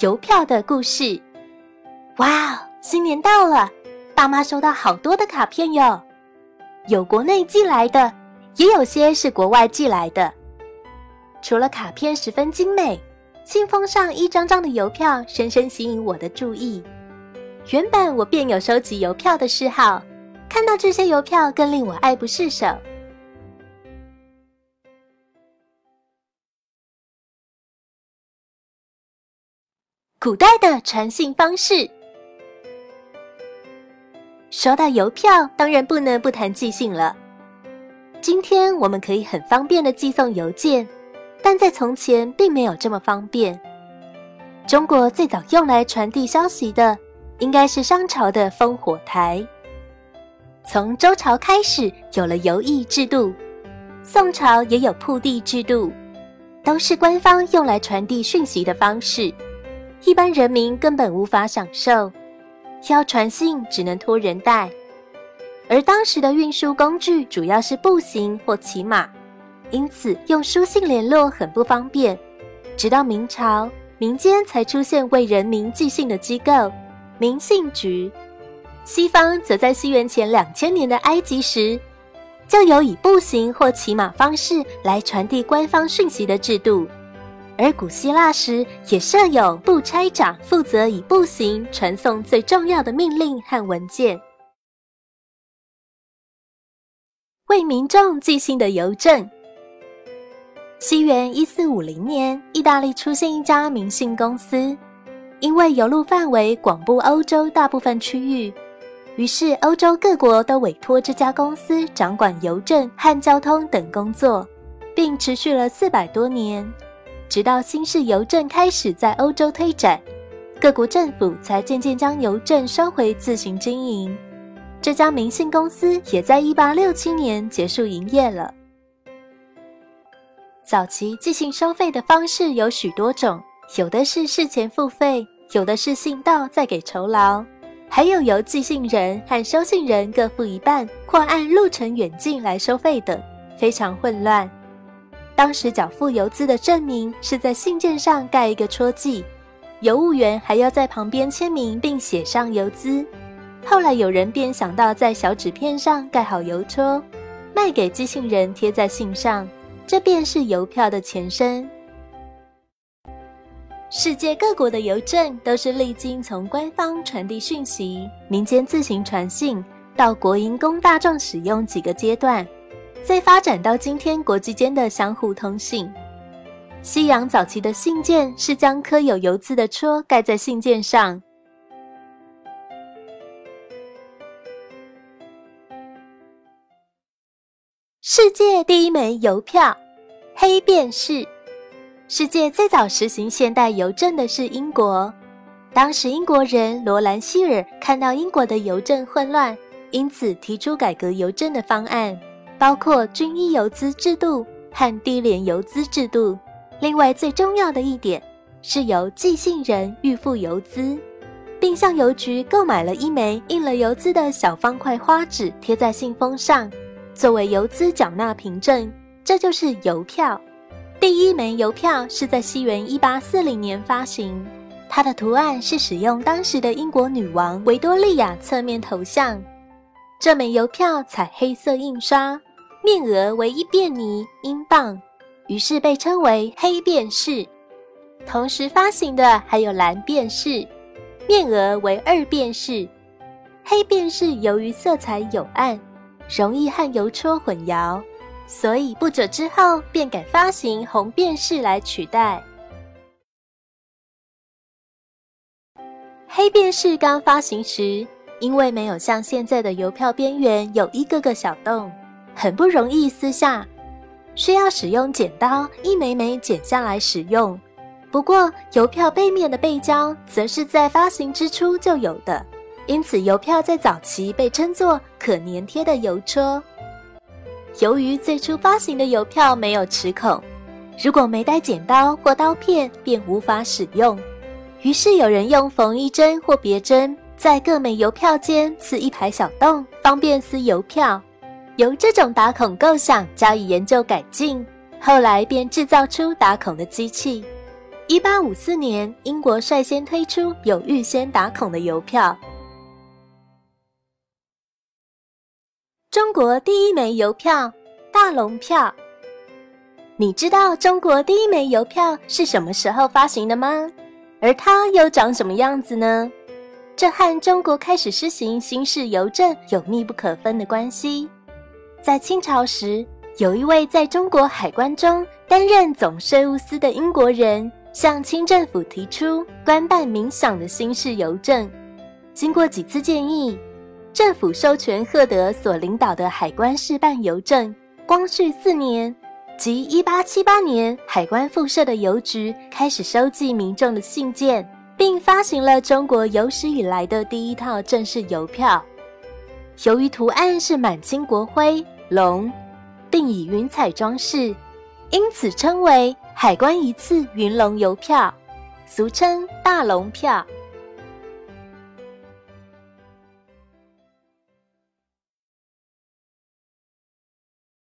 邮票的故事。哇哦，新年到了！爸妈收到好多的卡片哟，有国内寄来的，也有些是国外寄来的。除了卡片十分精美，信封上一张张的邮票深深吸引我的注意。原本我便有收集邮票的嗜好，看到这些邮票更令我爱不释手。古代的传信方式。收到邮票，当然不能不谈寄信了。今天我们可以很方便的寄送邮件，但在从前并没有这么方便。中国最早用来传递消息的，应该是商朝的烽火台。从周朝开始有了邮驿制度，宋朝也有铺地制度，都是官方用来传递讯息的方式，一般人民根本无法享受。要传信只能托人带，而当时的运输工具主要是步行或骑马，因此用书信联络很不方便。直到明朝，民间才出现为人民寄信的机构——民信局。西方则在西元前两千年的埃及时，就有以步行或骑马方式来传递官方讯息的制度。而古希腊时也设有布差长，负责以步行传送最重要的命令和文件。为民众寄信的邮政。西元一四五零年，意大利出现一家民信公司，因为邮路范围广布欧洲大部分区域，于是欧洲各国都委托这家公司掌管邮政和交通等工作，并持续了四百多年。直到新式邮政开始在欧洲推展，各国政府才渐渐将邮政收回自行经营。这家民信公司也在1867年结束营业了。早期寄信收费的方式有许多种，有的是事前付费，有的是信到再给酬劳，还有由寄信人和收信人各付一半，或按路程远近来收费等，非常混乱。当时缴付邮资的证明是在信件上盖一个戳记，邮务员还要在旁边签名并写上邮资。后来有人便想到在小纸片上盖好邮戳，卖给寄信人贴在信上，这便是邮票的前身。世界各国的邮政都是历经从官方传递讯息、民间自行传信到国营供大众使用几个阶段。再发展到今天，国际间的相互通信。西洋早期的信件是将刻有油渍的戳盖在信件上。世界第一枚邮票，黑便士。世界最早实行现代邮政的是英国，当时英国人罗兰希尔看到英国的邮政混乱，因此提出改革邮政的方案。包括军医邮资制度和低廉邮资制度。另外，最重要的一点是由寄信人预付邮资，并向邮局购买了一枚印了邮资的小方块花纸，贴在信封上，作为邮资缴纳凭证。这就是邮票。第一枚邮票是在西元一八四零年发行，它的图案是使用当时的英国女王维多利亚侧面头像。这枚邮票采黑色印刷。面额为一便尼英镑，于是被称为黑便士。同时发行的还有蓝便士，面额为二便士。黑便士由于色彩有暗，容易和邮戳混淆，所以不久之后便改发行红便士来取代。黑便士刚发行时，因为没有像现在的邮票边缘有一个个小洞，很不容易撕下，需要使用剪刀一枚枚剪下来使用。不过，邮票背面的背胶则是在发行之初就有的，因此邮票在早期被称作可粘贴的邮戳。由于最初发行的邮票没有齿孔，如果没带剪刀或刀片，便无法使用。于是有人用缝衣针或别针，在各枚邮票间刺一排小洞，方便撕邮票。由这种打孔构想加以研究改进，后来便制造出打孔的机器。一八五四年，英国率先推出有预先打孔的邮票。中国第一枚邮票——大龙票。你知道中国第一枚邮票是什么时候发行的吗？而它又长什么样子呢？这和中国开始施行新式邮政有密不可分的关系。在清朝时，有一位在中国海关中担任总税务司的英国人。向清政府提出官办冥想的新式邮政，经过几次建议，政府授权赫德所领导的海关试办邮政。光绪四年，即一八七八年，海关附设的邮局开始收集民众的信件，并发行了中国有史以来的第一套正式邮票。由于图案是满清国徽龙，并以云彩装饰，因此称为。海关一次云龙邮票，俗称大龙票。